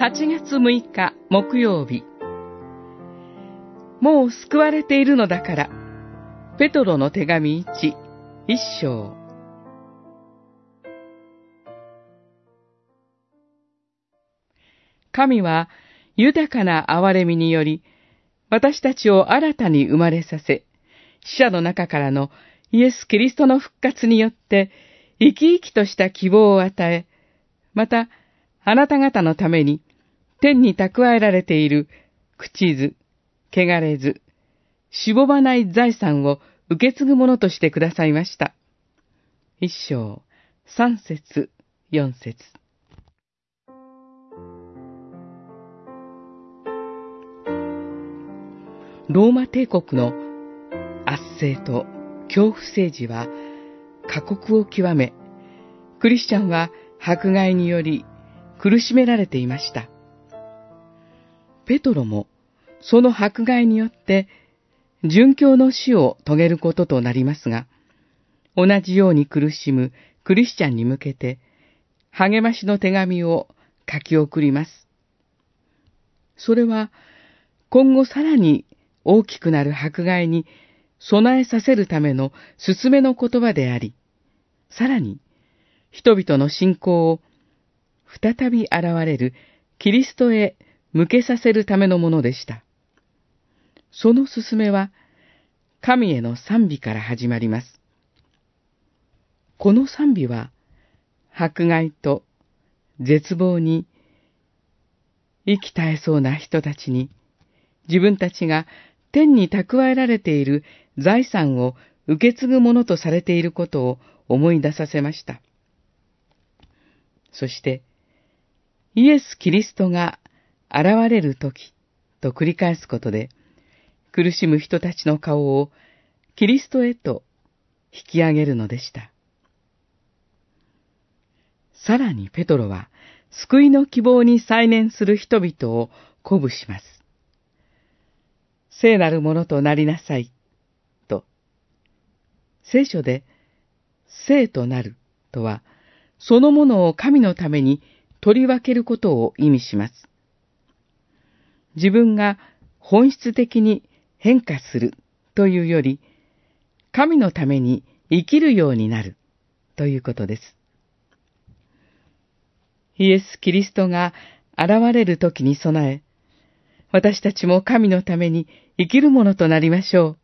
8月6日木曜日。もう救われているのだから。ペトロの手紙1、一章。神は豊かな憐れみにより、私たちを新たに生まれさせ、死者の中からのイエス・キリストの復活によって、生き生きとした希望を与え、また、あなた方のために、天に蓄えられている、口図、汚れず、しぼばない財産を受け継ぐものとしてくださいました。一章、三節、四節。ローマ帝国の圧政と恐怖政治は過酷を極め、クリスチャンは迫害により苦しめられていました。ペトロもその迫害によって殉教の死を遂げることとなりますが、同じように苦しむクリスチャンに向けて励ましの手紙を書き送ります。それは今後さらに大きくなる迫害に備えさせるための勧めの言葉であり、さらに人々の信仰を再び現れるキリストへ向けさせるためのものでした。その勧めは、神への賛美から始まります。この賛美は、迫害と絶望に息絶えそうな人たちに、自分たちが天に蓄えられている財産を受け継ぐものとされていることを思い出させました。そして、イエス・キリストが現れる時と繰り返すことで、苦しむ人たちの顔をキリストへと引き上げるのでした。さらにペトロは、救いの希望に再燃する人々を鼓舞します。聖なるものとなりなさい。と。聖書で、聖となるとは、そのものを神のために取り分けることを意味します。自分が本質的に変化するというより、神のために生きるようになるということです。イエス・キリストが現れる時に備え、私たちも神のために生きるものとなりましょう。